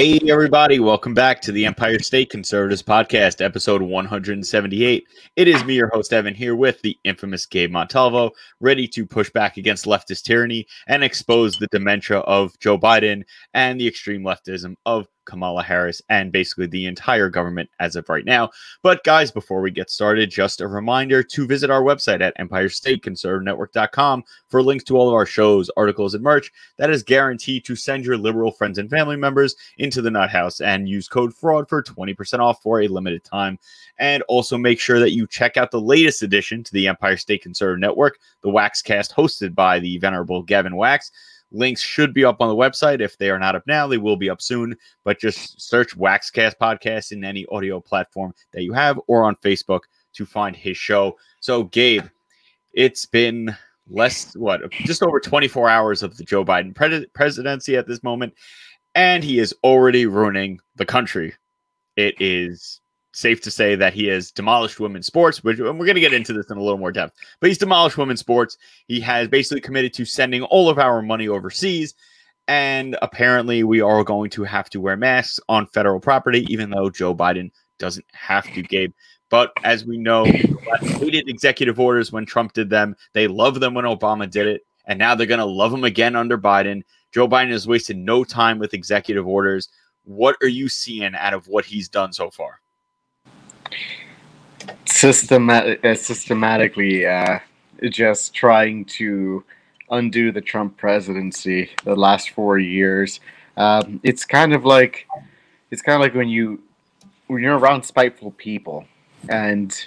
Hey, everybody, welcome back to the Empire State Conservatives Podcast, episode 178. It is me, your host, Evan, here with the infamous Gabe Montalvo, ready to push back against leftist tyranny and expose the dementia of Joe Biden and the extreme leftism of Kamala Harris and basically the entire government as of right now. But guys, before we get started, just a reminder to visit our website at empirestateconservative.network.com for links to all of our shows, articles, and merch that is guaranteed to send your liberal friends and family members into the nut house and use code fraud for 20% off for a limited time. And also make sure that you check out the latest addition to the Empire State Conservative Network, the Waxcast hosted by the venerable Gavin Wax. Links should be up on the website. If they are not up now, they will be up soon. But just search Waxcast Podcast in any audio platform that you have or on Facebook to find his show. So, Gabe, it's been less, what, just over 24 hours of the Joe Biden pre- presidency at this moment, and he is already ruining the country. It is safe to say that he has demolished women's sports, which and we're going to get into this in a little more depth. But he's demolished women's sports. He has basically committed to sending all of our money overseas. And apparently, we are going to have to wear masks on federal property, even though Joe Biden doesn't have to, Gabe. But as we know, hated executive orders when Trump did them. They loved them when Obama did it. And now they're going to love them again under Biden. Joe Biden has wasted no time with executive orders. What are you seeing out of what he's done so far? Uh, systematically, uh, just trying to undo the Trump presidency the last four years. Um, it's kind of like it's kind of like when you when you're around spiteful people and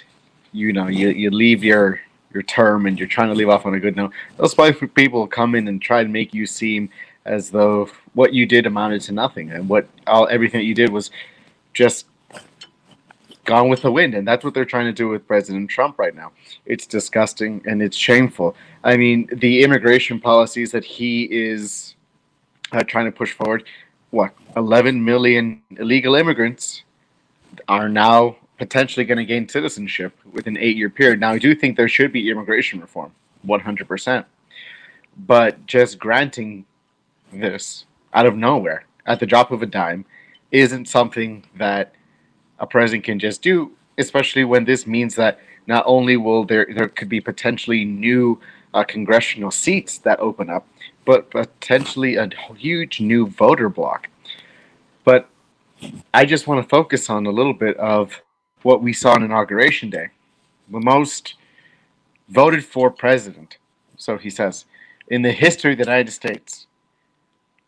you know you, you leave your your term and you're trying to leave off on a good note those spiteful people come in and try to make you seem as though what you did amounted to nothing and what all everything that you did was just gone with the wind and that's what they're trying to do with president trump right now. It's disgusting and it's shameful. I mean the immigration policies that he is uh, trying to push forward what 11 million illegal immigrants are now potentially going to gain citizenship within eight year period. Now i do think there should be immigration reform 100% but just granting this out of nowhere at the drop of a dime isn't something that a president can just do, especially when this means that not only will there there could be potentially new uh, congressional seats that open up, but potentially a huge new voter block. But I just want to focus on a little bit of what we saw on inauguration day. The most voted for president, so he says, in the history of the United States,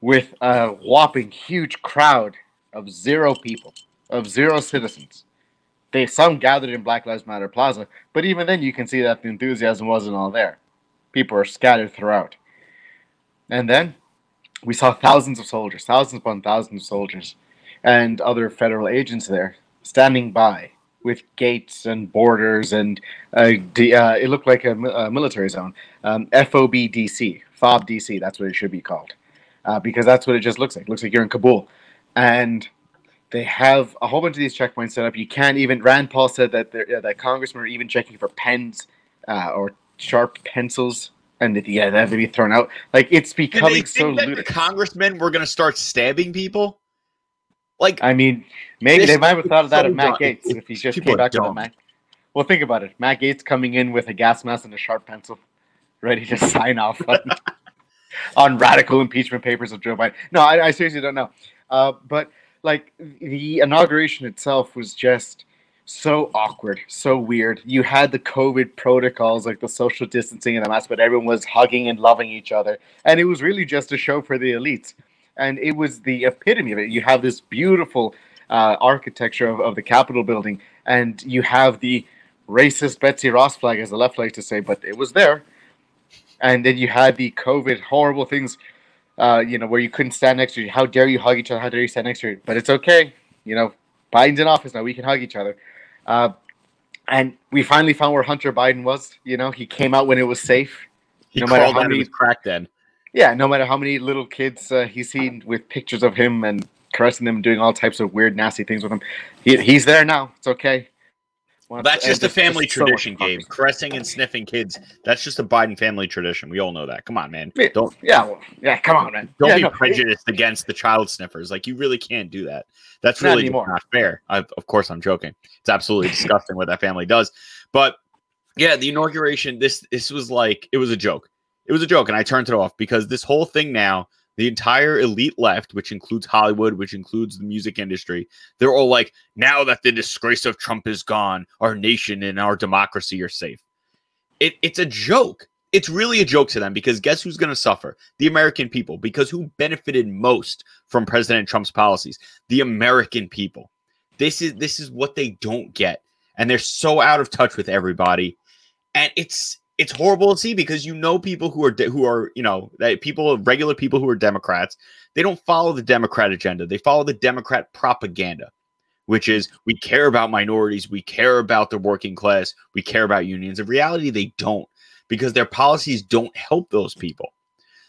with a whopping huge crowd of zero people of zero citizens. They some gathered in Black Lives Matter Plaza, but even then you can see that the enthusiasm wasn't all there. People are scattered throughout. And then we saw thousands of soldiers, thousands upon thousands of soldiers, and other federal agents there standing by with gates and borders, and uh, D, uh, it looked like a, a military zone. Um, FOBDC, FOBDC, that's what it should be called, uh, because that's what it just looks like. It looks like you're in Kabul, and they have a whole bunch of these checkpoints set up. You can't even. Rand Paul said that uh, that congressmen are even checking for pens uh, or sharp pencils, and that, yeah, that have to be thrown out. Like it's becoming so ludicrous. congressmen were going to start stabbing people. Like, I mean, maybe they might have thought of that so of Matt Gaetz if he just came back dumb. Matt. Well, think about it. Matt Gaetz coming in with a gas mask and a sharp pencil, ready to sign off on, on radical impeachment papers of Joe Biden. No, I, I seriously don't know. Uh, but like the inauguration itself was just so awkward, so weird. You had the COVID protocols, like the social distancing and the mask, but everyone was hugging and loving each other. And it was really just a show for the elites. And it was the epitome of it. You have this beautiful uh, architecture of, of the Capitol building, and you have the racist Betsy Ross flag, as the left likes to say, but it was there. And then you had the COVID horrible things uh, you know, where you couldn't stand next to you. How dare you hug each other? How dare you stand next to you? But it's okay. You know, Biden's in office now. We can hug each other. Uh, and we finally found where Hunter Biden was. You know, he came out when it was safe. He no matter how many crack then. Yeah, no matter how many little kids uh, he's seen with pictures of him and caressing them, doing all types of weird, nasty things with him, he, he's there now. It's okay. Well, that's just a family tradition, Gabe. Caressing and sniffing kids. That's just a Biden family tradition. We all know that. Come on, man. Don't. Yeah. Well, yeah. Come on, man. Don't yeah, be no, prejudiced against the child sniffers. Like you really can't do that. That's really not, not fair. I, of course, I'm joking. It's absolutely disgusting what that family does. But yeah, the inauguration. This this was like it was a joke. It was a joke, and I turned it off because this whole thing now the entire elite left, which includes Hollywood, which includes the music industry, they're all like, now that the disgrace of Trump is gone, our nation and our democracy are safe. It, it's a joke. It's really a joke to them because guess who's going to suffer? The American people. Because who benefited most from President Trump's policies? The American people. This is this is what they don't get, and they're so out of touch with everybody, and it's it's horrible to see because you know people who are de- who are you know that people regular people who are Democrats they don't follow the Democrat agenda. They follow the Democrat propaganda which is we care about minorities we care about the working class we care about unions. In reality they don't because their policies don't help those people.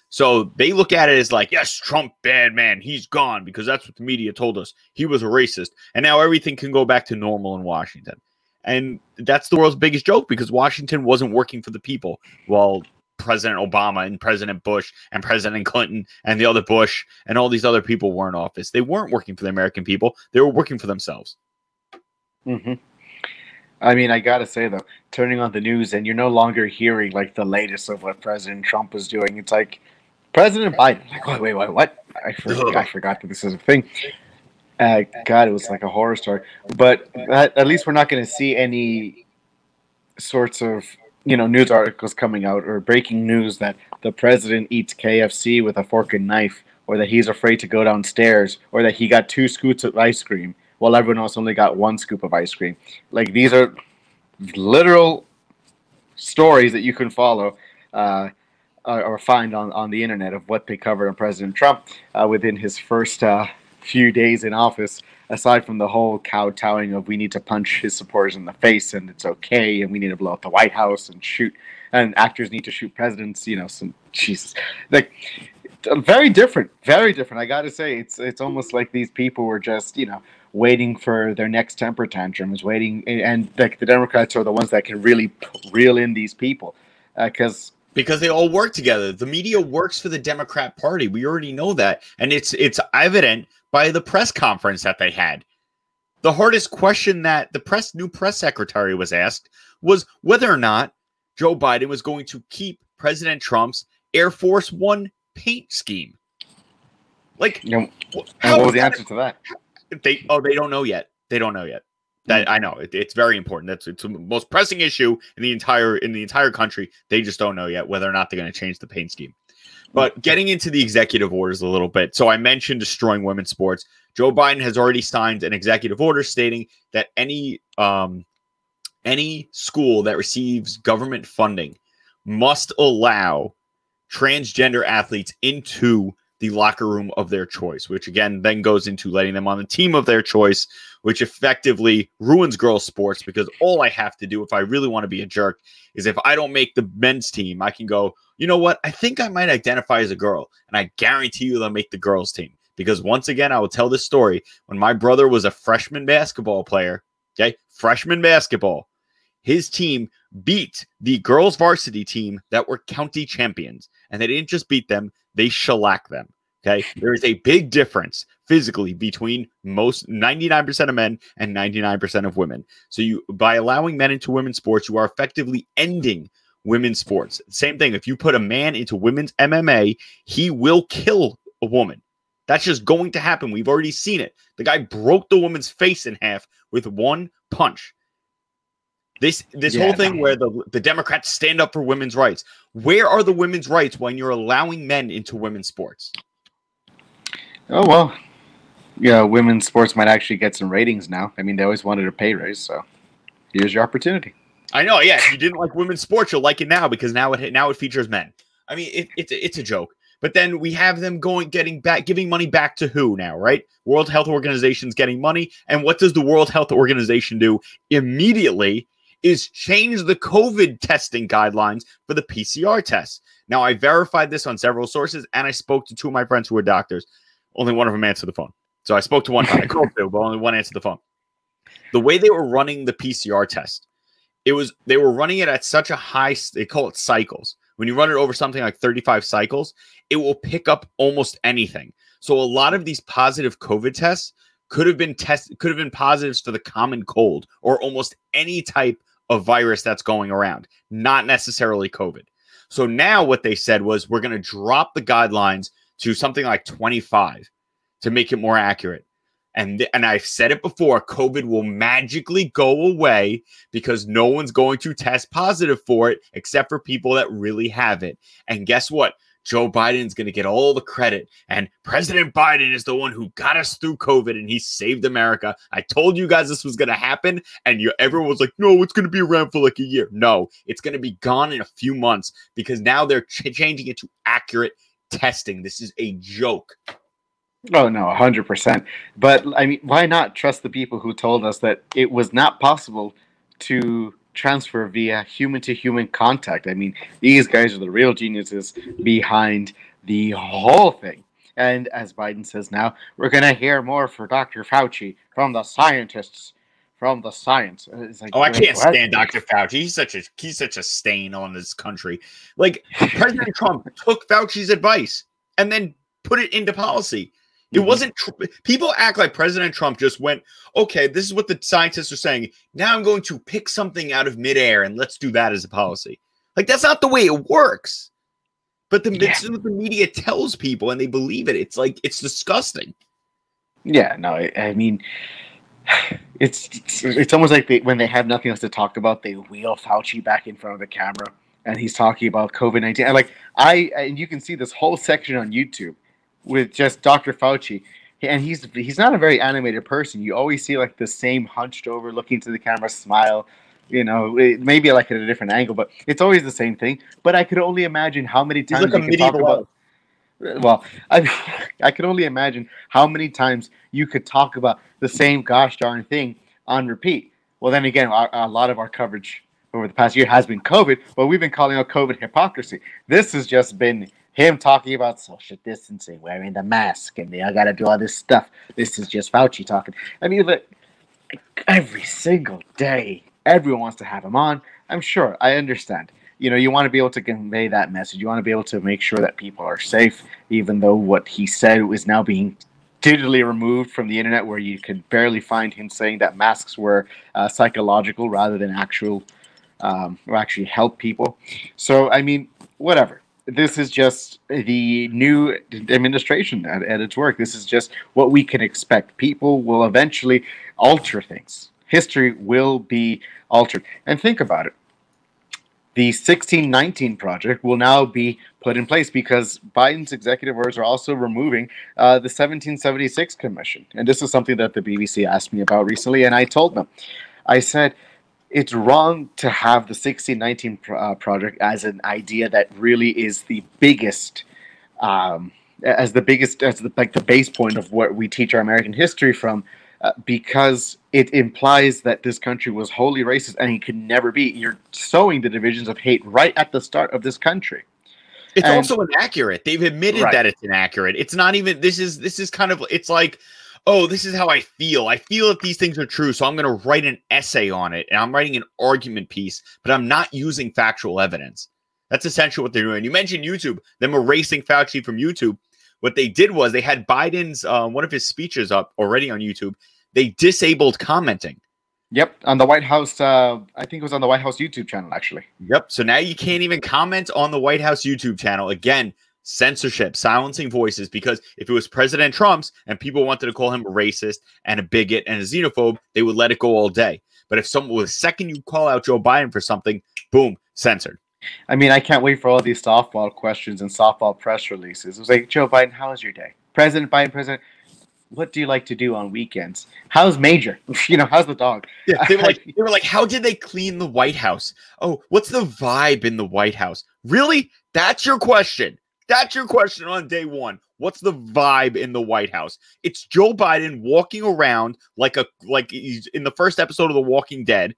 So they look at it as like yes Trump bad man he's gone because that's what the media told us. He was a racist. And now everything can go back to normal in Washington and that's the world's biggest joke because Washington wasn't working for the people while President Obama and President Bush and President Clinton and the other Bush and all these other people were in office. They weren't working for the American people, they were working for themselves. Mm-hmm. I mean, I gotta say though, turning on the news and you're no longer hearing like the latest of what President Trump was doing. It's like President Biden. Like, wait, wait, wait, what? I forgot, I forgot that this is a thing. Uh, God, it was like a horror story. But at, at least we're not going to see any sorts of you know news articles coming out or breaking news that the president eats KFC with a fork and knife, or that he's afraid to go downstairs, or that he got two scoops of ice cream while everyone else only got one scoop of ice cream. Like these are literal stories that you can follow. Uh, or find on, on the internet of what they covered on President Trump uh, within his first uh, few days in office, aside from the whole kowtowing of we need to punch his supporters in the face and it's okay and we need to blow up the White House and shoot and actors need to shoot presidents, you know, some Jesus. Like very different, very different. I got to say it's it's almost like these people were just, you know, waiting for their next temper tantrums, waiting and like the Democrats are the ones that can really reel in these people because uh, because they all work together. The media works for the Democrat Party. We already know that, and it's it's evident by the press conference that they had. The hardest question that the press new press secretary was asked was whether or not Joe Biden was going to keep President Trump's Air Force One paint scheme. Like, you know, what was the answer to that? They oh they don't know yet. They don't know yet. That hmm. I know it, it's very important. That's it's the most pressing issue in the entire in the entire country. They just don't know yet whether or not they're going to change the paint scheme. But getting into the executive orders a little bit. So I mentioned destroying women's sports. Joe Biden has already signed an executive order stating that any um, any school that receives government funding must allow transgender athletes into the locker room of their choice, which again then goes into letting them on the team of their choice, which effectively ruins girls' sports because all I have to do if I really want to be a jerk is if I don't make the men's team, I can go, you know what? I think I might identify as a girl, and I guarantee you they'll make the girls' team. Because once again, I will tell this story. When my brother was a freshman basketball player, okay, freshman basketball, his team beat the girls' varsity team that were county champions. And they didn't just beat them, they shellacked them. Okay. There is a big difference physically between most 99% of men and 99% of women. So you by allowing men into women's sports, you are effectively ending women's sports. Same thing. If you put a man into women's MMA, he will kill a woman. That's just going to happen. We've already seen it. The guy broke the woman's face in half with one punch. This this yeah, whole thing where the the Democrats stand up for women's rights. Where are the women's rights when you're allowing men into women's sports? Oh well, yeah, women's sports might actually get some ratings now. I mean, they always wanted a pay raise, so here's your opportunity. I know. Yeah, if you didn't like women's sports, you'll like it now because now it now it features men. I mean, it, it's it's a joke. But then we have them going, getting back, giving money back to who now, right? World Health Organization's getting money, and what does the World Health Organization do immediately? Is change the COVID testing guidelines for the PCR tests. Now, I verified this on several sources, and I spoke to two of my friends who are doctors. Only one of them answered the phone. So I spoke to one. I called two, but only one answered the phone. The way they were running the PCR test, it was they were running it at such a high. They call it cycles. When you run it over something like 35 cycles, it will pick up almost anything. So a lot of these positive COVID tests could have been tested, could have been positives for the common cold or almost any type of virus that's going around, not necessarily COVID. So now what they said was we're going to drop the guidelines to something like 25 to make it more accurate. And, th- and I've said it before, COVID will magically go away because no one's going to test positive for it except for people that really have it. And guess what? Joe Biden's going to get all the credit. And President Biden is the one who got us through COVID and he saved America. I told you guys this was going to happen. And you, everyone was like, no, it's going to be around for like a year. No, it's going to be gone in a few months because now they're ch- changing it to accurate testing. This is a joke. Oh no, hundred percent. But I mean, why not trust the people who told us that it was not possible to transfer via human to human contact? I mean, these guys are the real geniuses behind the whole thing. And as Biden says now, we're going to hear more for Dr. Fauci from the scientists, from the science. Uh, like, oh, I can't what? stand Dr. Fauci. He's such a he's such a stain on this country. Like President Trump took Fauci's advice and then put it into policy. It mm-hmm. wasn't tr- people act like President Trump just went, okay, this is what the scientists are saying. Now I'm going to pick something out of midair and let's do that as a policy. Like that's not the way it works. But the, yeah. the media tells people and they believe it. It's like it's disgusting. Yeah, no, I, I mean, it's, it's it's almost like they, when they have nothing else to talk about, they wheel Fauci back in front of the camera and he's talking about COVID nineteen. And Like I, and you can see this whole section on YouTube with just Dr. Fauci, and he's he's not a very animated person. You always see like the same hunched over, looking to the camera, smile. You know, it, maybe like at a different angle, but it's always the same thing. But I could only imagine how many times like you could talk about. Well, I I could only imagine how many times you could talk about the same gosh darn thing on repeat. Well, then again, a, a lot of our coverage over the past year has been COVID, but we've been calling out COVID hypocrisy. This has just been him talking about social distancing, wearing the mask, and they all got to do all this stuff. This is just Fauci talking. I mean, but every single day, everyone wants to have him on. I'm sure. I understand. You know, you want to be able to convey that message. You want to be able to make sure that people are safe, even though what he said is now being digitally removed from the internet, where you could barely find him saying that masks were uh, psychological rather than actual, um, or actually help people. So, I mean, whatever this is just the new administration at, at its work. This is just what we can expect. People will eventually alter things. History will be altered. And think about it. The 1619 project will now be put in place because Biden's executive orders are also removing uh, the 1776 commission. And this is something that the BBC asked me about recently, and I told them. I said, it's wrong to have the 1619 uh, project as an idea that really is the biggest um, as the biggest as the, like the base point of what we teach our american history from uh, because it implies that this country was wholly racist and it could never be. You're sowing the divisions of hate right at the start of this country. It's and, also inaccurate. They've admitted right. that it's inaccurate. It's not even this is this is kind of it's like oh, this is how I feel. I feel that these things are true. So I'm going to write an essay on it and I'm writing an argument piece, but I'm not using factual evidence. That's essentially what they're doing. You mentioned YouTube, them erasing Fauci from YouTube. What they did was they had Biden's, uh, one of his speeches up already on YouTube. They disabled commenting. Yep, on the White House. Uh, I think it was on the White House YouTube channel, actually. Yep. So now you can't even comment on the White House YouTube channel. Again, censorship, silencing voices. Because if it was President Trump's and people wanted to call him a racist and a bigot and a xenophobe, they would let it go all day. But if someone, the second you call out Joe Biden for something, boom, censored. I mean, I can't wait for all these softball questions and softball press releases. It was like, Joe Biden, how was your day? President Biden, President, what do you like to do on weekends? How's Major? you know, how's the dog? Yeah, they were like, they were like, how did they clean the White House? Oh, what's the vibe in the White House? Really? That's your question. That's your question on day one. What's the vibe in the White House? It's Joe Biden walking around like a like he's in the first episode of The Walking Dead,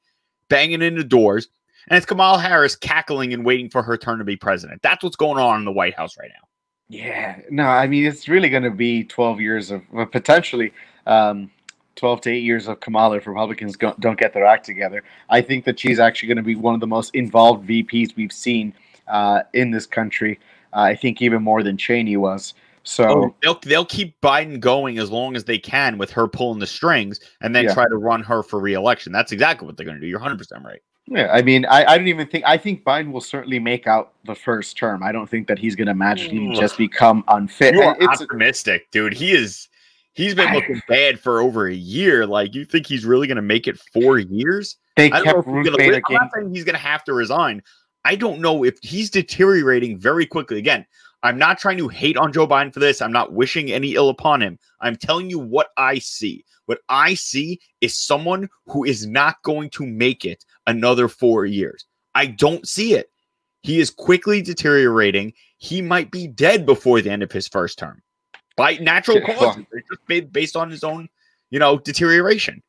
banging into doors, and it's Kamala Harris cackling and waiting for her turn to be president. That's what's going on in the White House right now. Yeah, no, I mean it's really going to be twelve years of potentially um, 12 to 8 years of Kamala if Republicans go, don't get their act together. I think that she's actually going to be one of the most involved VPs we've seen uh, in this country. Uh, I think even more than Cheney was. So oh, they'll they'll keep Biden going as long as they can with her pulling the strings, and then yeah. try to run her for reelection. That's exactly what they're going to do. You're 100 percent right. Yeah, I mean, I, I don't even think I think Biden will certainly make out the first term. I don't think that he's going to magically just become unfit. You are optimistic, dude. He is. He's been looking bad for over a year. Like, you think he's really going to make it four years? They kept I'm not saying he's going to have to resign. I don't know if he's deteriorating very quickly. Again, I'm not trying to hate on Joe Biden for this. I'm not wishing any ill upon him. I'm telling you what I see. What I see is someone who is not going to make it another four years. I don't see it. He is quickly deteriorating. He might be dead before the end of his first term by natural causes, just based on his own, you know, deterioration.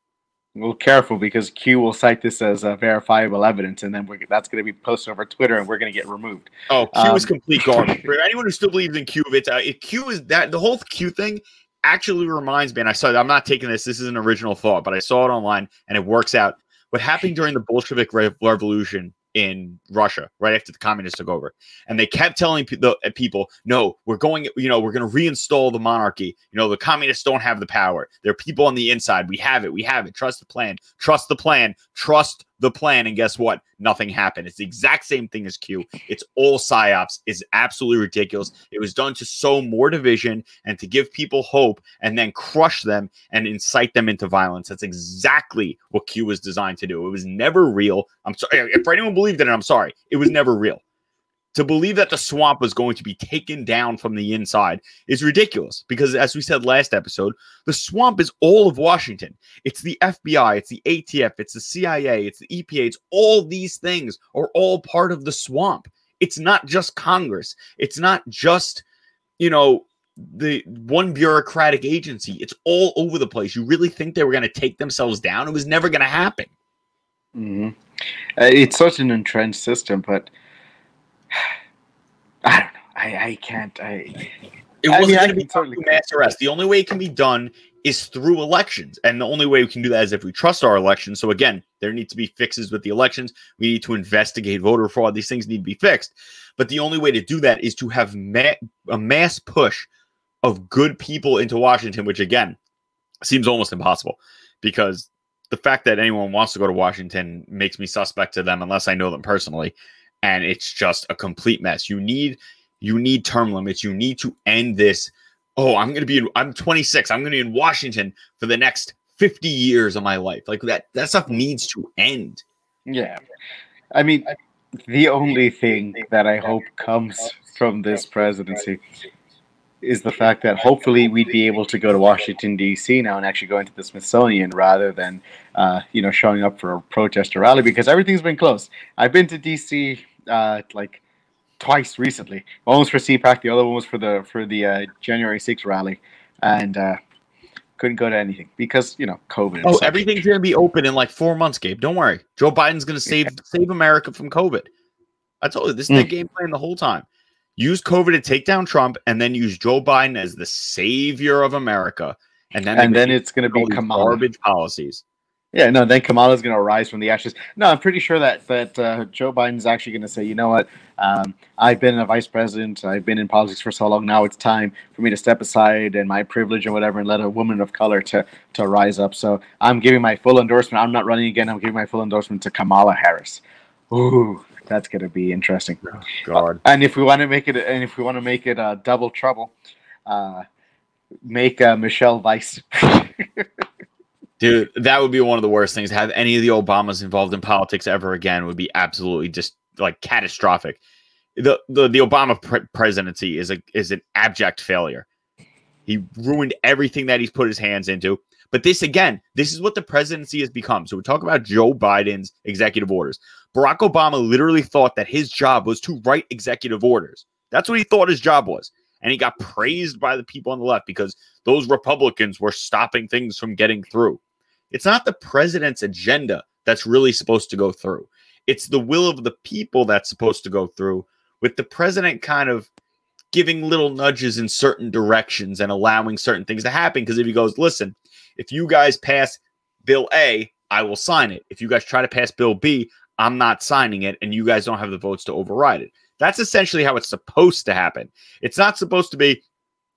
Well, careful because Q will cite this as uh, verifiable evidence, and then that's going to be posted over Twitter, and we're going to get removed. Oh, Q um, is complete garbage. For anyone who still believes in Q, it's uh, Q is that the whole Q thing actually reminds me, and I saw I'm not taking this. This is an original thought, but I saw it online, and it works out. What happened during the Bolshevik Revolution in Russia right after the communists took over. And they kept telling pe- the, uh, people, no, we're going, you know, we're going to reinstall the monarchy. You know, the communists don't have the power. There are people on the inside. We have it. We have it. Trust the plan. Trust the plan. Trust the plan. And guess what? Nothing happened. It's the exact same thing as Q. It's all psyops. It's absolutely ridiculous. It was done to sow more division and to give people hope and then crush them and incite them into violence. That's exactly what Q was designed to do. It was never real. I'm sorry. If anyone believed in it, I'm sorry. It was never real to believe that the swamp was going to be taken down from the inside is ridiculous because as we said last episode the swamp is all of washington. It's the fbi it's the atf it's the cia it's the epa it's all these things are all part of the swamp. It's not just congress. It's not just you know the one bureaucratic agency. It's all over the place. You really think they were going to take themselves down? It was never going to happen. Mm-hmm. uh, it's such an entrenched system but I don't know. I, I can't. I. It wasn't going to be totally mass arrest. The only way it can be done is through elections, and the only way we can do that is if we trust our elections. So again, there need to be fixes with the elections. We need to investigate voter fraud. These things need to be fixed. But the only way to do that is to have ma- a mass push of good people into Washington, which again seems almost impossible because the fact that anyone wants to go to Washington makes me suspect to them unless I know them personally and it's just a complete mess. You need you need term limits. You need to end this. Oh, I'm going to be in, I'm 26. I'm going to be in Washington for the next 50 years of my life. Like that that stuff needs to end. Yeah. I mean, the only thing that I hope comes from this presidency is the fact that hopefully we'd be able to go to Washington D.C. now and actually go into the Smithsonian rather than uh, you know showing up for a protest or rally because everything's been closed. I've been to D.C uh, like twice recently. One was for CPAC, the other one was for the for the uh, January 6th rally, and uh, couldn't go to anything because you know COVID. Oh, everything's gonna be open in like four months, Gabe. Don't worry. Joe Biden's gonna save yeah. save America from COVID. I told you this is mm. the game plan the whole time. Use COVID to take down Trump, and then use Joe Biden as the savior of America, and then and then it's going to be garbage policies. Yeah, no. Then Kamala's going to rise from the ashes. No, I'm pretty sure that that uh, Joe Biden's actually going to say, you know what? Um, I've been a vice president. I've been in politics for so long. Now it's time for me to step aside and my privilege and whatever, and let a woman of color to to rise up. So I'm giving my full endorsement. I'm not running again. I'm giving my full endorsement to Kamala Harris. Ooh, that's going to be interesting. Oh, God. Uh, and if we want to make it, and if we want to make it uh, double trouble, uh, make uh, Michelle vice. Dude, that would be one of the worst things. To Have any of the Obamas involved in politics ever again would be absolutely just like catastrophic. The the, the Obama pre- presidency is a is an abject failure. He ruined everything that he's put his hands into. But this again, this is what the presidency has become. So we talk about Joe Biden's executive orders. Barack Obama literally thought that his job was to write executive orders. That's what he thought his job was. And he got praised by the people on the left because those Republicans were stopping things from getting through. It's not the president's agenda that's really supposed to go through. It's the will of the people that's supposed to go through, with the president kind of giving little nudges in certain directions and allowing certain things to happen. Because if he goes, listen, if you guys pass Bill A, I will sign it. If you guys try to pass Bill B, I'm not signing it, and you guys don't have the votes to override it. That's essentially how it's supposed to happen. It's not supposed to be,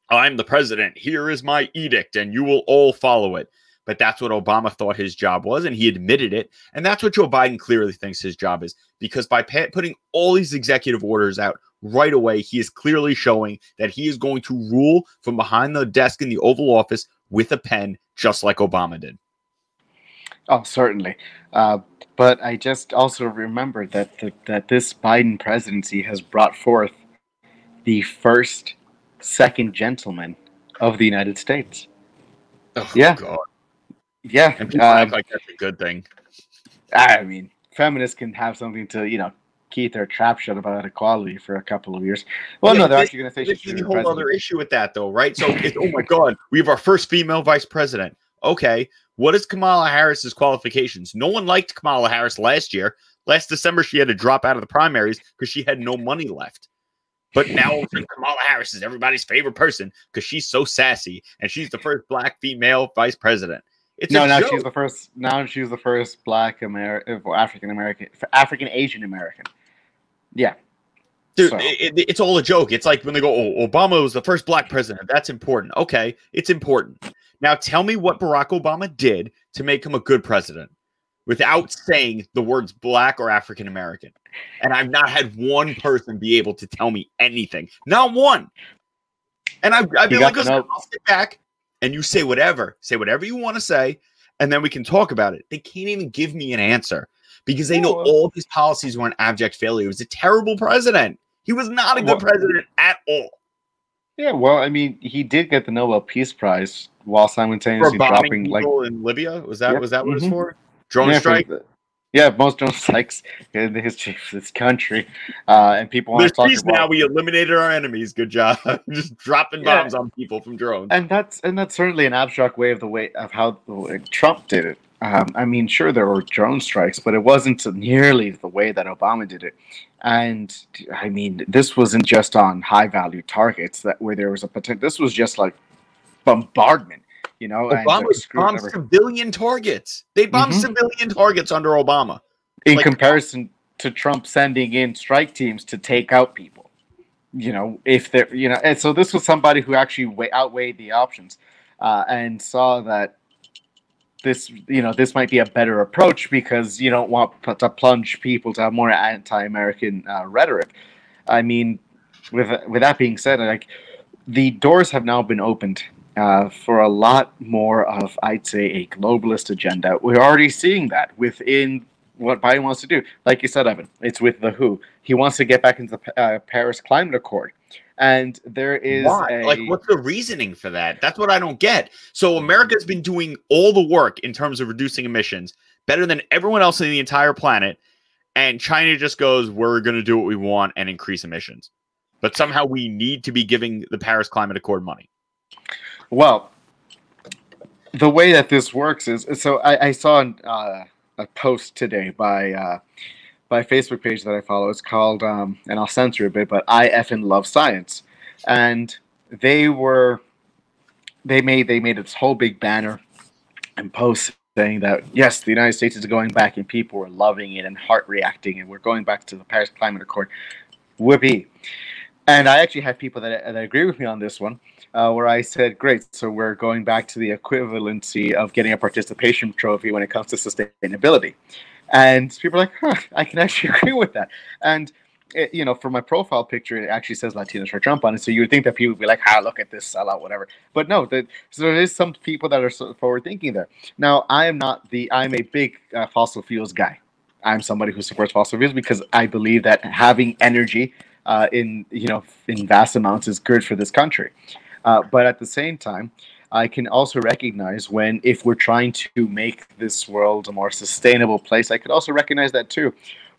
I'm the president. Here is my edict, and you will all follow it. But that's what Obama thought his job was, and he admitted it. And that's what Joe Biden clearly thinks his job is, because by putting all these executive orders out right away, he is clearly showing that he is going to rule from behind the desk in the Oval Office with a pen, just like Obama did. Oh, certainly. Uh, but I just also remember that the, that this Biden presidency has brought forth the first second gentleman of the United States. Oh, Yeah. God. Yeah, And people um, act like that's a good thing. I mean, feminists can have something to you know keep their trap shut about equality for a couple of years. Well, Yeah, no, they're this- actually going to say she's is the the whole president. other issue with that, though, right? So, it's, oh my God, we have our first female vice president. Okay, what is Kamala Harris's qualifications? No one liked Kamala Harris last year. Last December, she had to drop out of the primaries because she had no money left. But now all of a sudden, Kamala Harris is everybody's favorite person because she's so sassy and she's the first black female vice president. It's no, now joke. she's the first. Now she's the first Black American, uh, African American, African Asian American. Yeah, Dude, So- it, it- it's all a joke. It's like when they go, oh, Obama was the first black president. That's important. Okay, it's important. Now tell me what Barack Obama did to make him a good president without saying the words black or African American. And I've not had one person be able to tell me anything. Not one. And I've, I've been like, listen, I'll sit back and you say whatever. Say whatever you want to say, and then we can talk about it. They can't even give me an answer because they know all these policies were an abject failure. He was a terrible president. He was not a good president at all. yeah. Well, I mean, he did get the Nobel Peace Prize while simultaneously dropping like in Libya, was that Yep. was that what it's Mhm. for? Drone yeah, for strike. the- yeah, most drone strikes in the history of this country, uh, and people want There's to talk about. now. We eliminated our enemies. Good job. Just dropping Yeah. bombs on people from drones. and that's and that's certainly an abstract way of the way of how Trump did it. Um, I mean, sure there were drone strikes, but it wasn't nearly the way that Obama did it. And I mean, this wasn't just on high value targets that where there was a potential. This was just like bombardment, you know. and, Obama bombed civilian targets. They bombed Mhm. civilian targets under Obama. in like- comparison to Trump sending in strike teams to take out people. You know, if they're, you know, and so this was somebody who actually weigh, outweighed the options uh, and saw that this, you know, this might be a better approach because you don't want to plunge people to have more anti-American uh, rhetoric. I mean, with with that being said, like the doors have now been opened uh, for a lot more of, I'd say, a globalist agenda. We're already seeing that within what Biden wants to do. Like you said, Evan, it's with the WHO. He wants to get back into the uh, Paris Climate Accord, and there is Why? a Like, what's the reasoning for that? That's what I don't get. So America's been doing all the work in terms of reducing emissions better than everyone else in the entire planet, and China just goes, "We're going to do what we want and increase emissions." But somehow we need to be giving the Paris Climate Accord money. Well, the way that this works is so I, I saw an, uh, a post today by uh, by a Facebook page that I follow. It's called, um, and I'll censor a bit, but I effing love science, and they were they made they made this whole big banner and post saying that yes, the United States is going back, and people were loving it and heart reacting, and we're going back to the Paris Climate Accord. Whoopee! And I actually have people that, that agree with me on this one uh, where I said, great, so we're going back to the equivalency of getting a participation trophy when it comes to sustainability. And people are like, huh, I can actually agree with that. And, it, you know, for my profile picture, it actually says Latinos for Trump on it. So you would think that people would be like, ah, look at this sellout, whatever. But no, the, so there is some people that are forward thinking there. Now, I am not the, I'm a big uh, fossil fuels guy. I'm somebody who supports fossil fuels because I believe that having energy uh, in you know in vast amounts is good for this country. Uh, but at the same time, I can also recognize when if we're trying to make this world a more sustainable place, I could also recognize that too.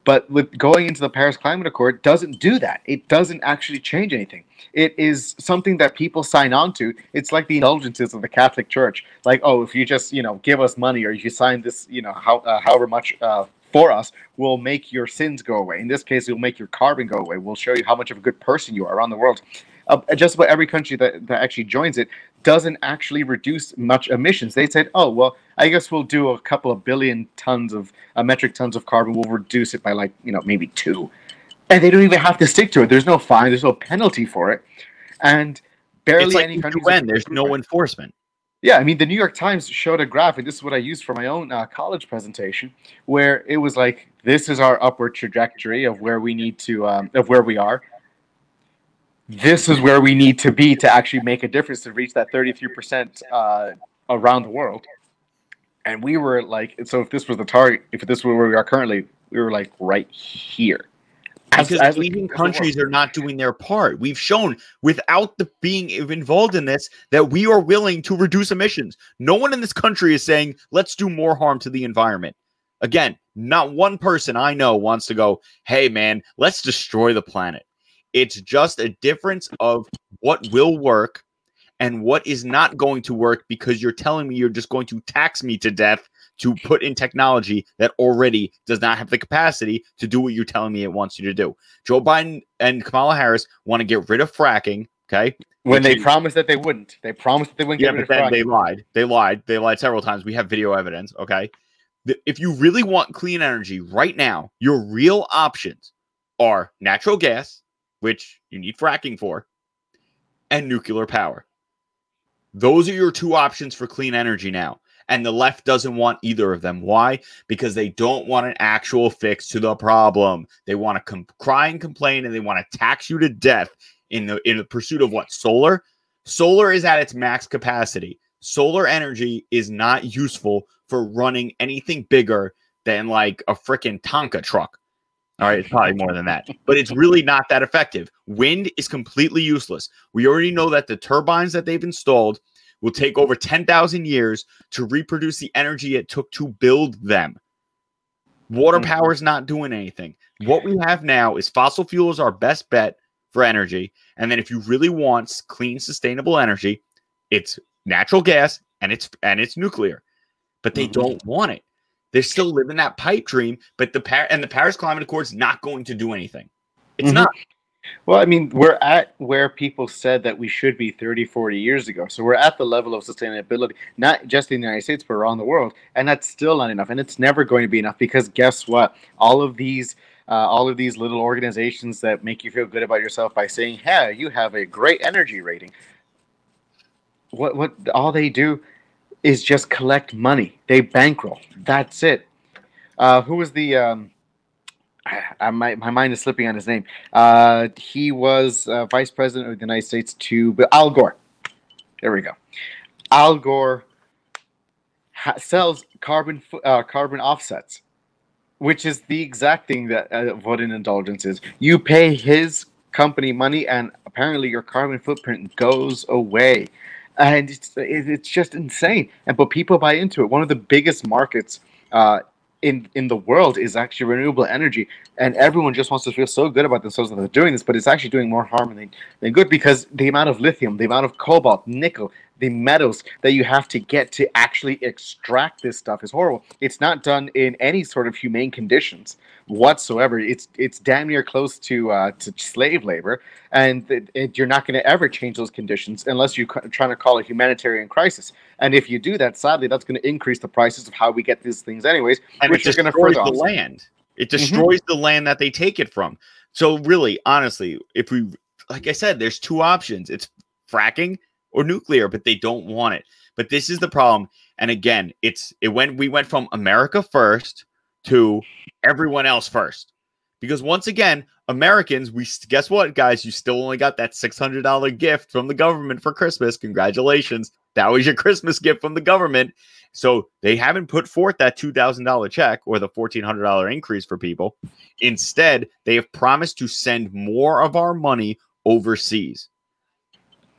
But with going into the Paris Climate Accord doesn't do that. It doesn't actually change anything. It is something that people sign on to. It's like the indulgences of the Catholic Church. Like, oh, if you just you know give us money or if you sign this, you know, how, uh, however much uh, for us, we'll make your sins go away. In this case, it'll make your carbon go away. We'll show you how much of a good person you are around the world. Uh, just about every country that, that actually joins it doesn't actually reduce much emissions. They said, oh, well, I guess we'll do a couple of billion tons of uh, metric tons of carbon. We'll reduce it by like, you know, maybe two. And they don't even have to stick to it. There's no fine, there's no penalty for it. And barely like any countries. UN, there's no enforcement. Yeah, I mean, the New York Times showed a graphic. This is what I used for my own uh, college presentation, where it was like, "This is our upward trajectory of where we need to, um, of where we are. This is where we need to be to actually make a difference to reach that 33% uh, around the world." And we were like, so if this was the target, if this was where we are currently, we were like right here because as, leading countries are not doing their part. We've shown without the being involved in this that we are willing to reduce emissions. No one in this country is saying let's do more harm to the environment. Again, not one person I know wants to go, "Hey man, let's destroy the planet." It's just a difference of what will work and what is not going to work because you're telling me you're just going to tax me to death to put in technology that already does not have the capacity to do what you're telling me it wants you to do. Joe Biden and Kamala Harris want to get rid of fracking. Okay. When they is, promised that they wouldn't, they promised that they wouldn't yeah, get rid of fracking. They lied. They lied. They lied several times. We have video evidence. Okay. If you really want clean energy right now, your real options are natural gas, which you need fracking for, and nuclear power. Those are your two options for clean energy now. And the left doesn't want either of them. Why? Because they don't want an actual fix to the problem. They want to com- cry and complain and they want to tax you to death in the in the pursuit of what? Solar? Solar is at its max capacity. Solar energy is not useful for running anything bigger than like a freaking Tonka truck. All right, it's probably more than that, but it's really not that effective. Wind is completely useless. We already know that the turbines that they've installed will take over 10,000 years to reproduce the energy it took to build them. Water mm-hmm. power is not doing anything. What we have now is fossil fuel is our best bet for energy. And then if you really want clean, sustainable energy, it's natural gas and it's and it's nuclear. But they mm-hmm. don't want it. They're still living that pipe dream, but the Par- and the Paris Climate Accord is not going to do anything. It's mm-hmm. not. Well, I mean, we're at where people said that we should be 30, 40 years ago. So we're at the level of sustainability, not just in the United States, but around the world. And that's still not enough. And it's never going to be enough because guess what? All of these. Uh, all of these little organizations that make you feel good about yourself by saying, "Hey, you have a great energy rating." What what all they do is just collect money. They bankroll. That's it. Uh, who was the um, I, my, my mind is slipping on his name. Uh, he was uh, vice president of the United States to Al Gore. There we go. Al Gore ha- sells carbon uh, carbon offsets, which is the exact thing that uh, what an indulgence is. You pay his company money, and apparently your carbon footprint goes away, and it's it's just insane. And but people buy into it. One of the biggest markets uh, in in the world is actually renewable energy, and everyone just wants to feel so good about themselves that they're doing this, but it's actually doing more harm than, than good because the amount of lithium, the amount of cobalt, nickel, the metals that you have to get to actually extract this stuff is horrible. It's not done in any sort of humane conditions whatsoever. It's it's damn near close to uh, to slave labor, and it, it, you're not going to ever change those conditions unless you're trying to call a humanitarian crisis. And if you do that, sadly, that's going to increase the prices of how we get these things, anyways, and which is going to further the land. It mm-hmm. destroys mm-hmm. the land that they take it from. So really, honestly, if we, like I said, there's two options: it's fracking or nuclear, but they don't want it. But this is the problem. And again, it's it went we went from America first to everyone else first. Because once again, Americans, we guess what, guys, you still only got that $600 gift from the government for Christmas. Congratulations. That was your Christmas gift from the government. So they haven't put forth that $2,000 check or the $1,400 increase for people. Instead, they have promised to send more of our money overseas.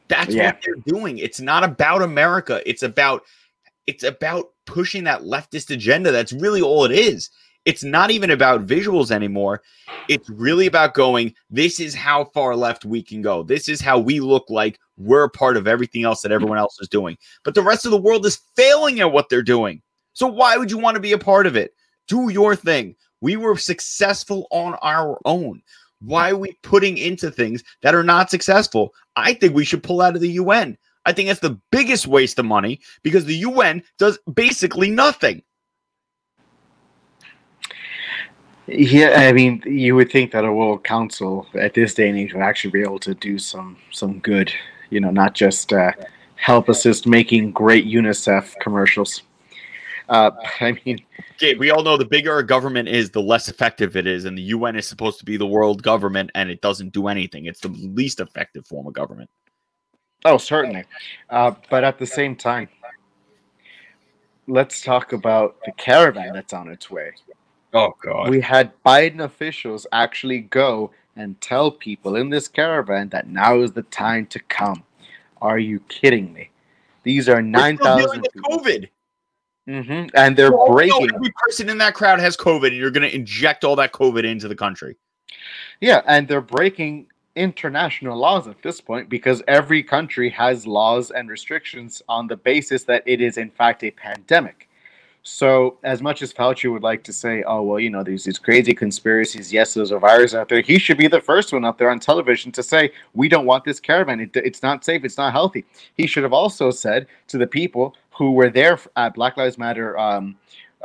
That's yeah. what they're doing. It's not about America. It's about it's about pushing that leftist agenda. That's really all it is. It's not even about visuals anymore. It's really about going, this is how far left we can go. This is how we look like we're a part of everything else that everyone else is doing. But the rest of the world is failing at what they're doing. So why would you want to be a part of it? Do your thing. We were successful on our own. Why are we putting into things that are not successful? I think we should pull out of the UN. I think that's the biggest waste of money because the UN does basically nothing. Yeah, I mean, you would think that a World Council at this day and age would actually be able to do some some good, you know, not just uh, help assist making great UNICEF commercials. Uh, I mean, okay, we all know the bigger a government is, the less effective it is, and the UN is supposed to be the world government, and it doesn't do anything. It's the least effective form of government. Oh, certainly, uh, but at the same time, let's talk about the caravan that's on its way. Oh God. We had Biden officials actually go and tell people in this caravan that now is the time to come. Are you kidding me? These are nine thousand COVID. Mm-hmm. And they're well, breaking. every person in that crowd has COVID, and you're going to inject all that COVID into the country. Yeah, and they're breaking international laws at this point because every country has laws and restrictions on the basis that it is in fact a pandemic. So, as much as Fauci would like to say, oh, well, you know, there's these crazy conspiracies, yes, there's a virus out there, he should be the first one up there on television to say, we don't want this caravan. It, it's not safe. It's not healthy. He should have also said to the people who were there at Black Lives Matter um,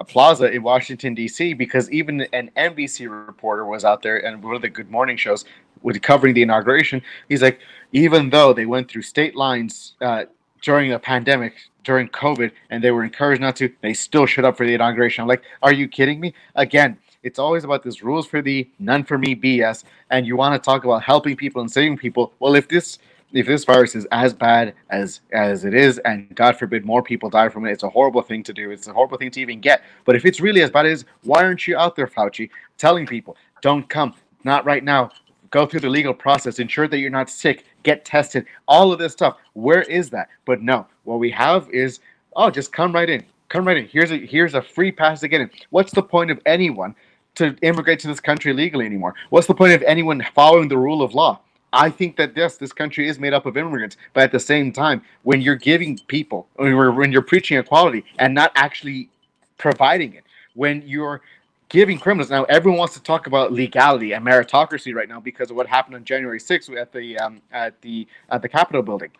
Plaza in Washington, D.C., because even an NBC reporter was out there and one of the Good Morning shows with covering the inauguration. He's like, even though they went through state lines uh, during a pandemic, during COVID and they were encouraged not to, they still showed up for the inauguration. I'm like, are you kidding me? Again, it's always about this rules for thee, none for me BS. And you want to talk about helping people and saving people. Well, if this if this virus is as bad as as it is, and God forbid more people die from it, it's a horrible thing to do. It's a horrible thing to even get. But if it's really as bad as, why aren't you out there, Fauci, telling people, don't come, not right now. Go through the legal process, ensure that you're not sick, get tested, all of this stuff. Where is that? But no, what we have is, oh, just come right in. Come right in. Here's a here's a free pass to get in. What's the point of anyone to immigrate to this country legally anymore? What's the point of anyone following the rule of law? I think that yes, this country is made up of immigrants, but at the same time, when you're giving people, when you're preaching equality and not actually providing it, when you're giving criminals. Now, everyone wants to talk about legality and meritocracy right now because of what happened on January 6th at the um, at the at the Capitol building.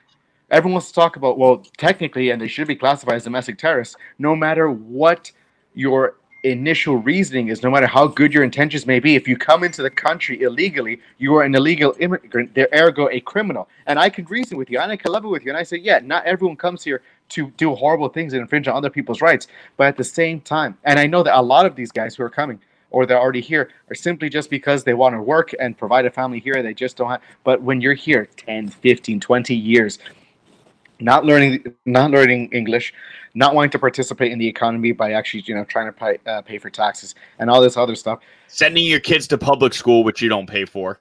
Everyone wants to talk about well, technically, and they should be classified as domestic terrorists, no matter what your initial reasoning is no matter how good your intentions may be, if you come into the country illegally, you are an illegal immigrant, there ergo a criminal. And I can reason with you, and I can level with you, and I say, yeah, not everyone comes here to do horrible things and infringe on other people's rights. But at the same time, and I know that a lot of these guys who are coming or they're already here are simply just because they want to work and provide a family here. They just don't have, but when you're here 10, 15, 20 years, not learning, not learning English, not wanting to participate in the economy by actually, you know, trying to pay, uh, pay for taxes and all this other stuff. Sending your kids to public school, which you don't pay for.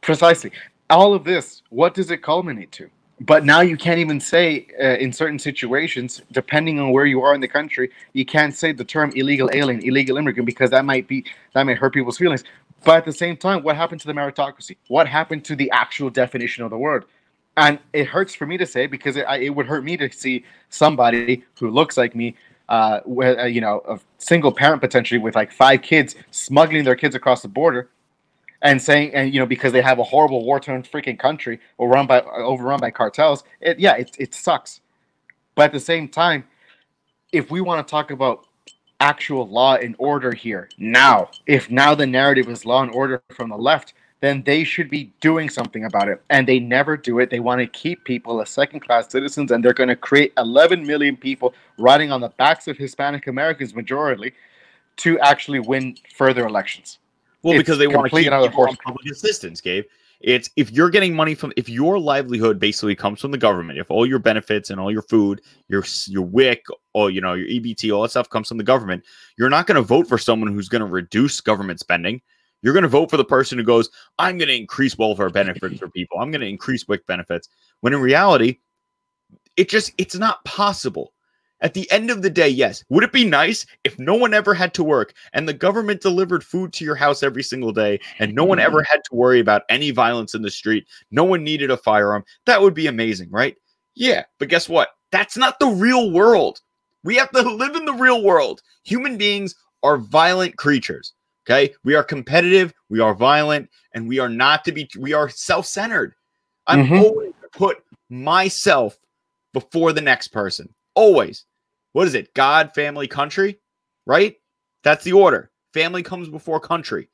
Precisely. All of this, what does it culminate to? But now you can't even say uh, in certain situations, depending on where you are in the country, you can't say the term illegal alien, illegal immigrant, because that might be that might hurt people's feelings. But at the same time, what happened to the meritocracy? What happened to the actual definition of the word? And it hurts for me to say because it, it would hurt me to see somebody who looks like me uh, uh, you know, a single parent potentially with like five kids smuggling their kids across the border and saying, and you know, because they have a horrible war-torn freaking country or run by overrun by cartels. It, yeah, it, it sucks. But at the same time, if we want to talk about actual law and order here now, if now the narrative is law and order from the left, then they should be doing something about it. And they never do it. They want to keep people as second class citizens, and they're going to create 11 million people riding on the backs of Hispanic Americans, majority, to actually win further elections. Well, it's because they want to keep another people on public assistance, Gabe. It's if you're getting money from if your livelihood basically comes from the government, if all your benefits and all your food, your your WIC, all you know your EBT, all that stuff comes from the government, you're not going to vote for someone who's going to reduce government spending. You're going to vote for the person who goes, I'm going to increase welfare benefits for people. I'm going to increase WIC benefits. When in reality, it just, it's not possible. At the end of the day, yes. Would it be nice if no one ever had to work and the government delivered food to your house every single day and no one ever mm-hmm. had to worry about any violence in the street? No one needed a firearm. That would be amazing, right? Yeah. But guess what? That's not the real world. We have to live in the real world. Human beings are violent creatures. Okay. We are competitive, we are violent, and we are not to be, we are self centered. I'm Mhm. always put myself before the next person. Always. What is it? God, family, country, right? That's the order. Family comes before country.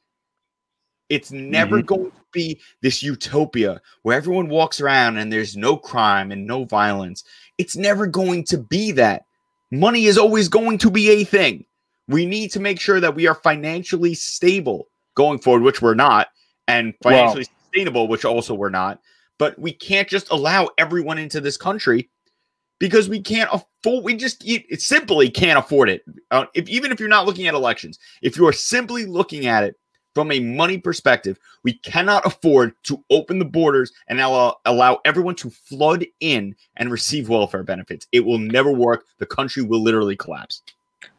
It's never going to be this utopia where everyone walks around and there's no crime and no violence. It's never going to be that. Money is always going to be a thing. We need to make sure that we are financially stable going forward, which we're not, and financially sustainable, which also we're not. But we can't just allow everyone into this country because we can't afford. We just it, it simply can't afford it. Uh, if even if you're not looking at elections, if you are simply looking at it from a money perspective, we cannot afford to open the borders and allow, allow everyone to flood in and receive welfare benefits. It will never work. The country will literally collapse.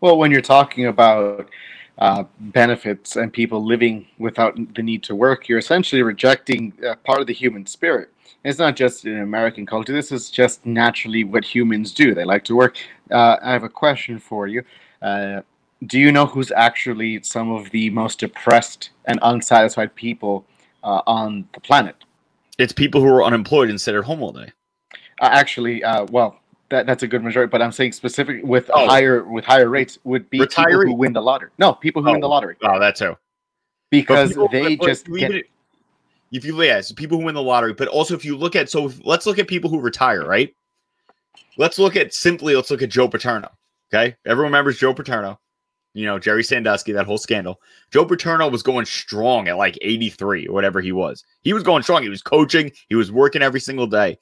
Well, when you're talking about uh, benefits and people living without the need to work, you're essentially rejecting uh, part of the human spirit. It's not just in American culture. This is just naturally what humans do. They like to work. Uh, I have a question for you. Uh, do you know who's actually some of the most depressed and unsatisfied people uh, on the planet? It's people who are unemployed and sit at home all day. Uh, actually, uh, well, that, that's a good majority. But I'm saying specific with Oh. higher with higher rates would be people who win the lottery. No, people who win the Oh. lottery Oh, that's who. Because people- they but just if you get. even- if you yeah, so people who win the lottery, but also if you look at so if- let's look at people who retire, right? Let's look at simply let's look at Joe Paterno. Okay, everyone remembers Joe Paterno. You know Jerry Sandusky, that whole scandal. Joe Paterno was going strong at like 83 or whatever he was. He was going strong. He was coaching. He was working every single day.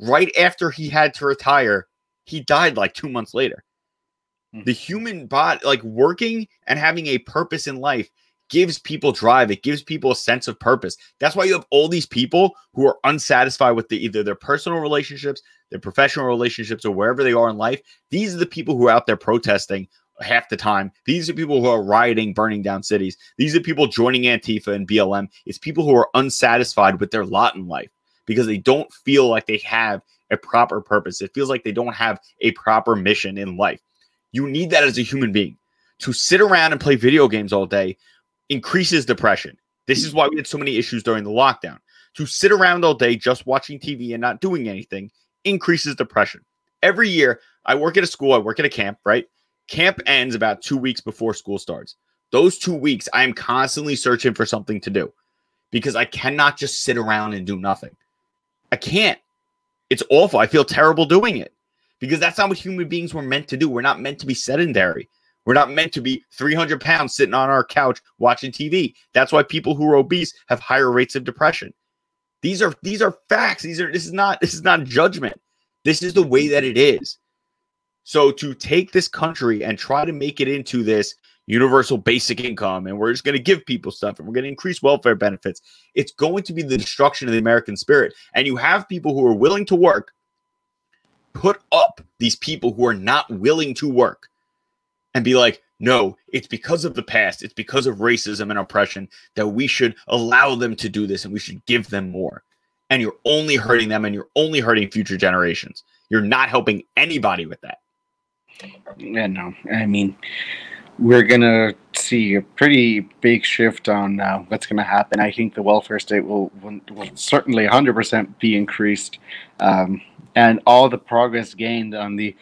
Right after he had to retire, he died like two months later. Hmm. The human body, like working and having a purpose in life, gives people drive. It gives people a sense of purpose. That's why you have all these people who are unsatisfied with the, either their personal relationships, their professional relationships, or wherever they are in life. These are the people who are out there protesting half the time. These are people who are rioting, burning down cities. These are people joining Antifa and BLM. It's people who are unsatisfied with their lot in life because they don't feel like they have a proper purpose. It feels like they don't have a proper mission in life. You need that as a human being. To sit around and play video games all day increases depression. This is why we had so many issues during the lockdown. To sit around all day just watching TV and not doing anything increases depression. Every year, I work at a school, I work at a camp, right? Camp ends about two weeks before school starts. Those two weeks, I am constantly searching for something to do because I cannot just sit around and do nothing. I can't. It's awful. I feel terrible doing it because that's not what human beings were meant to do. We're not meant to be sedentary. We're not meant to be 300 pounds sitting on our couch watching TV. That's why people who are obese have higher rates of depression. These are these are facts. These are this is not this is not judgment. This is the way that it is. So to take this country and try to make it into this universal basic income and we're just going to give people stuff and we're going to increase welfare benefits, it's going to be the destruction of the American spirit. And you have people who are willing to work put up these people who are not willing to work and be like, no, it's because of the past, it's because of racism and oppression that we should allow them to do this and we should give them more. And you're only hurting them and you're only hurting future generations. You're not helping anybody with that. Yeah, no. I mean, we're gonna see a pretty big shift on uh, what's gonna happen. I think the welfare state will will, will certainly 100% be increased, um, and all the progress gained on the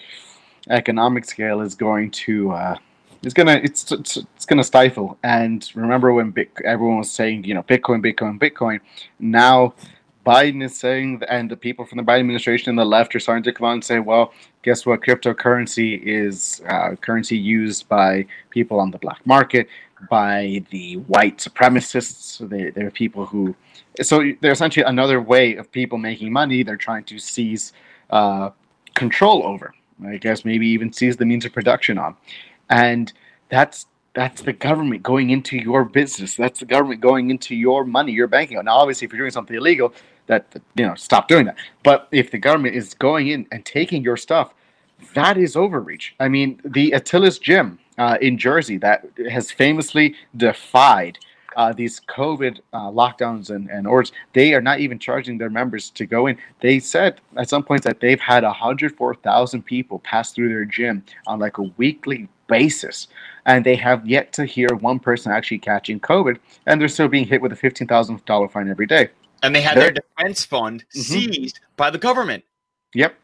economic scale is going to. Uh, it's gonna it's, it's it's gonna stifle. And remember when Bit, everyone was saying, you know, Bitcoin, Bitcoin, Bitcoin. Now Biden is saying, and the people from the Biden administration and the left are starting to come out and say, well, guess what? Cryptocurrency is uh, currency used by people on the black market, by the white supremacists. So they, they're people who, so they're essentially another way of people making money. They're trying to seize uh, control over. I guess maybe even seize the means of production on, and that's that's the government going into your business. That's the government going into your money, your banking. Now, obviously, if you're doing something illegal, that you know, stop doing that. But if the government is going in and taking your stuff, that is overreach. I mean, the Atilis Gym uh, in Jersey that has famously defied uh, these COVID uh, lockdowns and, and orders, they are not even charging their members to go in. They said at some point that they've had 104,000 people pass through their gym on like a weekly basis, and they have yet to hear one person actually catching COVID, and they're still being hit with a $15,000 fine every day. And they had they're, their defense fund mm-hmm. seized by the government. Yep.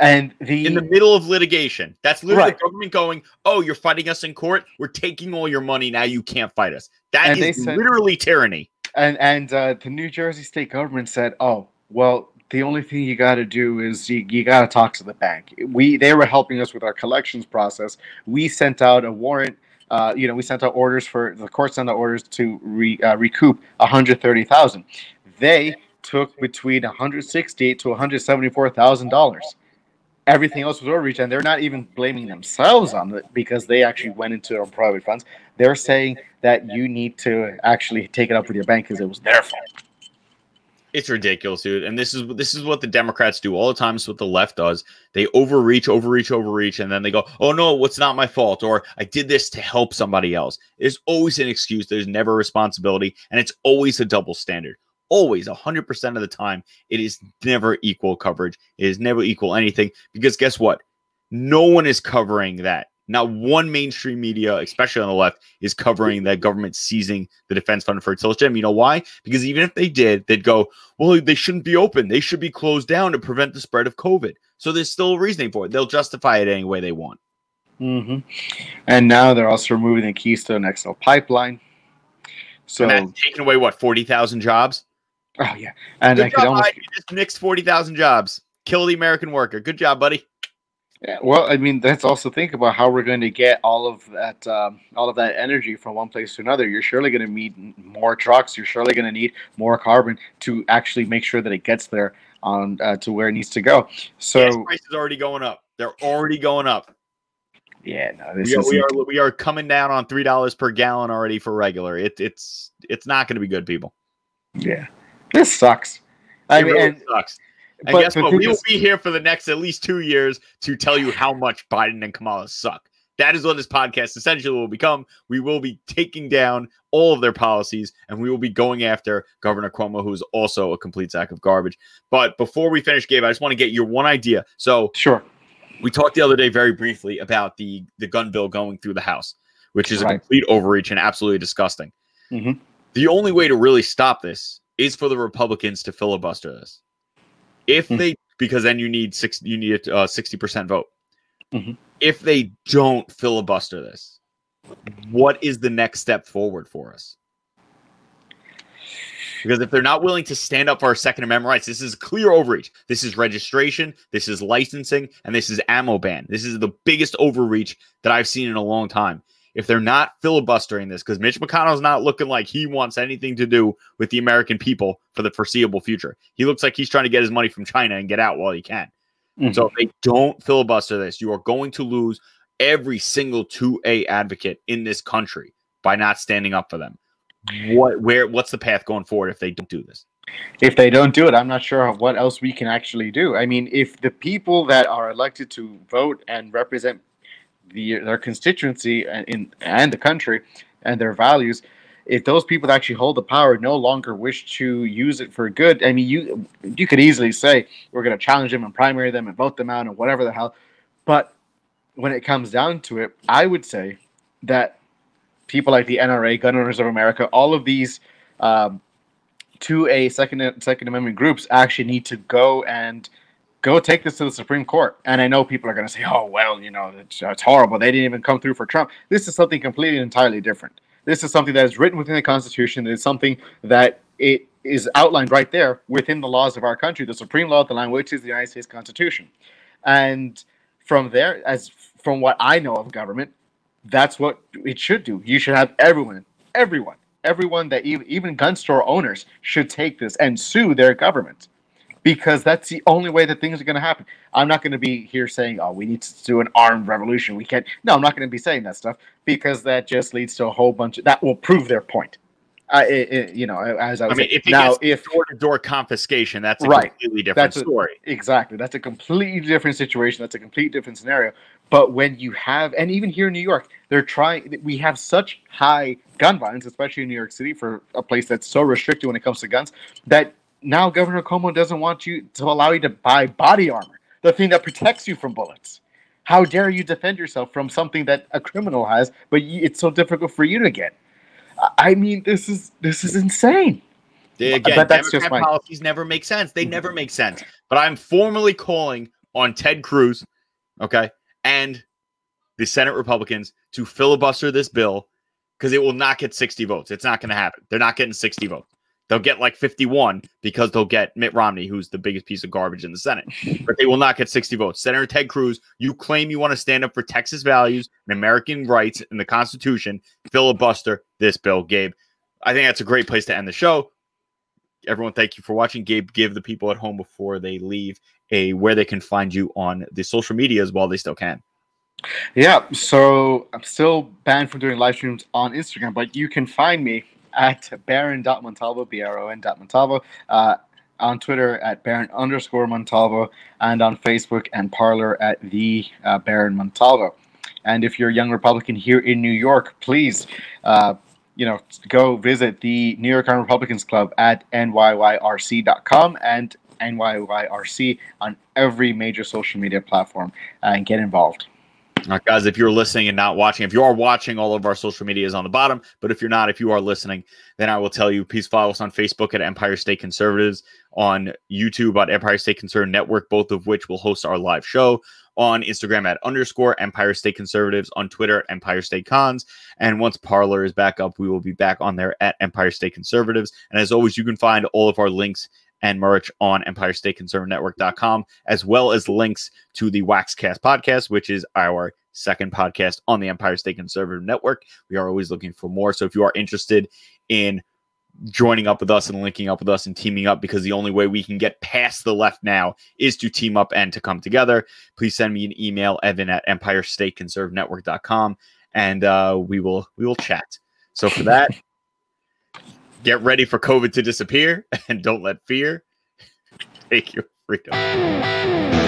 And the in the middle of litigation, that's literally right. the government going, "Oh, you're fighting us in court. We're taking all your money. Now you can't fight us." That and is said, literally tyranny. And and uh, the New Jersey state government said, "Oh, well, the only thing you got to do is you, you got to talk to the bank. We they were helping us with our collections process. We sent out a warrant. Uh, you know, we sent out orders for the court sent out orders to re, uh, recoup 130,000. They took between 160 to 174 thousand dollars everything else was overreach, and they're not even blaming themselves on it because they actually went into their private funds. They're saying that you need to actually take it up with your bank because it was their fault. It's ridiculous, dude. And this is this is what the Democrats do all the time. It's what the left does. They overreach, overreach, overreach, and then they go, "Oh no, what's not my fault?" Or "I did this to help somebody else." There's always an excuse. There's never responsibility, and it's always a double standard always 100% of the time it is never equal coverage. It is never equal anything because guess what? No one is covering that. Not one mainstream media especially on the left is covering that government seizing the defense fund for its gym you know why? Because even if they did they'd go well they shouldn't be open. They should be closed down to prevent the spread of covid. So there's still a reasoning for it. They'll justify it any way they want. Mm-hmm. and now they're also removing the keystone xl pipeline. So that's taking away what 40000 jobs Oh yeah, and Good I could almost you just mixed forty thousand jobs. Kill the American worker. Good job, buddy. Yeah, well, I mean, let's also think about how we're going to get all of that, um, all of that energy from one place to another. You're surely going to need more trucks. You're surely going to need more carbon to actually make sure that it gets there on uh, to where it needs to go. So Gas prices already going up. They're already going up. Yeah, no, this we are, we are we are coming down on three dollars per gallon already for regular. It, it's it's not going to be good, people. Yeah. This sucks. I it mean, really and, sucks. And but, guess what? We will be here for the next at least two years to tell you how much Biden and Kamala suck. That is what this podcast essentially will become. We will be taking down all of their policies and we will be going after Governor Cuomo, who is also a complete sack of garbage. But before we finish, Gabe, I just want to get your one idea. So, sure. We talked the other day very briefly about the, the gun bill going through the House, which is right. a complete overreach and absolutely disgusting. Mm-hmm. The only way to really stop this is for the Republicans to filibuster this. If mm-hmm. they, because then you need six, you need a sixty percent vote. Mm-hmm. If they don't filibuster this, what is the next step forward for us? Because if they're not willing to stand up for our Second Amendment rights, this is clear overreach. This is registration, this is licensing, and this is ammo ban. This is the biggest overreach that I've seen in a long time if they're not filibustering this, because Mitch McConnell's not looking like he wants anything to do with the American people for the foreseeable future. He looks like he's trying to get his money from China and get out while he can. Mm-hmm. So if they don't filibuster this, you are going to lose every single 2A advocate in this country by not standing up for them. What where what's the path going forward if they don't do this? If they don't do it, I'm not sure what else we can actually do. I mean, if the people that are elected to vote and represent the their constituency and in and the country and their values if those people that actually hold the power no longer wish to use it for good i mean you you could easily say we're going to challenge them and primary them and vote them out and whatever the hell. But when it comes down to it i would say that people like the nra gun owners of america all of these um, to a second second amendment groups actually need to go and go take this to the Supreme Court. And I know people are going to say, oh, well, you know, it's, it's, horrible. They didn't even come through for Trump. This is something completely and entirely different. This is something that is written within the Constitution. It's something that it is outlined right there within the laws of our country, the supreme law of the land, which is the United States Constitution. And from there, as from what I know of government, that's what it should do. You should have everyone, everyone, everyone that even, even gun store owners should take this and sue their government because that's the only way that things are going to happen. I'm not going to be here saying, "Oh, we need to do an armed revolution." We can't. No, I'm not going to be saying that stuff because that just leads to a whole bunch. Of, that will prove their point. I, it, it, you know, as I was I mean, saying, if now if door to door confiscation, that's a Right. completely different a- story. Exactly. That's a completely different situation. That's a completely different scenario. But when you have, and even here in New York, they're trying, we have such high gun violence, especially in New York City, for a place that's so restricted when it comes to guns, that now Governor Cuomo doesn't want you to allow you to buy body armor, the thing that protects you from bullets. How dare you defend yourself from something that a criminal has, but it's so difficult for you to get? I- mean, this is this is insane. Again, But that's just my- policies never make sense. They mm-hmm. never make sense. But I'm formally calling on Ted Cruz, okay, and the Senate Republicans to filibuster this bill because it will not get 60 votes. It's not going to happen. They're not getting 60 votes. They'll get like 51 because they'll get Mitt Romney, who's the biggest piece of garbage in the Senate. But they will not get 60 votes. Senator Ted Cruz, you claim you want to stand up for Texas values and American rights and the Constitution. Filibuster this bill, Gabe. I think that's a great place to end the show. Everyone, thank you for watching. Gabe, give the people at home before they leave a where they can find you on the social medias while they still can. Yeah, so I'm still banned from doing live streams on Instagram, but you can find me at baron.montalvo, B-R-O-N dot Montalvo, uh, on Twitter at baron underscore Montalvo, and on Facebook and Parler at the uh, Baron Montalvo. And if you're a young Republican here in New York, please, uh, you know, go visit the New York Young Republicans Club at nyyrc.com and NYYRC on every major social media platform uh, and get involved. Guys, if you're listening and not watching, if you are watching, all of our social media is on the bottom. But if you're not, if you are listening, then I will tell you, please follow us on Facebook at Empire State Conservatives, on YouTube at Empire State Conservative Network, both of which will host our live show, on Instagram at underscore Empire State Conservatives, on Twitter at Empire State Cons. And once Parler is back up, we will be back on there at Empire State Conservatives. And as always, you can find all of our links and merch on Empire State Conservative Network.com, as well as links to the Waxcast podcast, which is our second podcast on the Empire State Conservative Network. We are always looking for more. So if you are interested in joining up with us and linking up with us and teaming up, because the only way we can get past the left now is to team up and to come together, please send me an email, Evan at Empire State Conservative Network.com, and uh, we will we will chat. So for that, get ready for COVID to disappear and don't let fear take your freedom.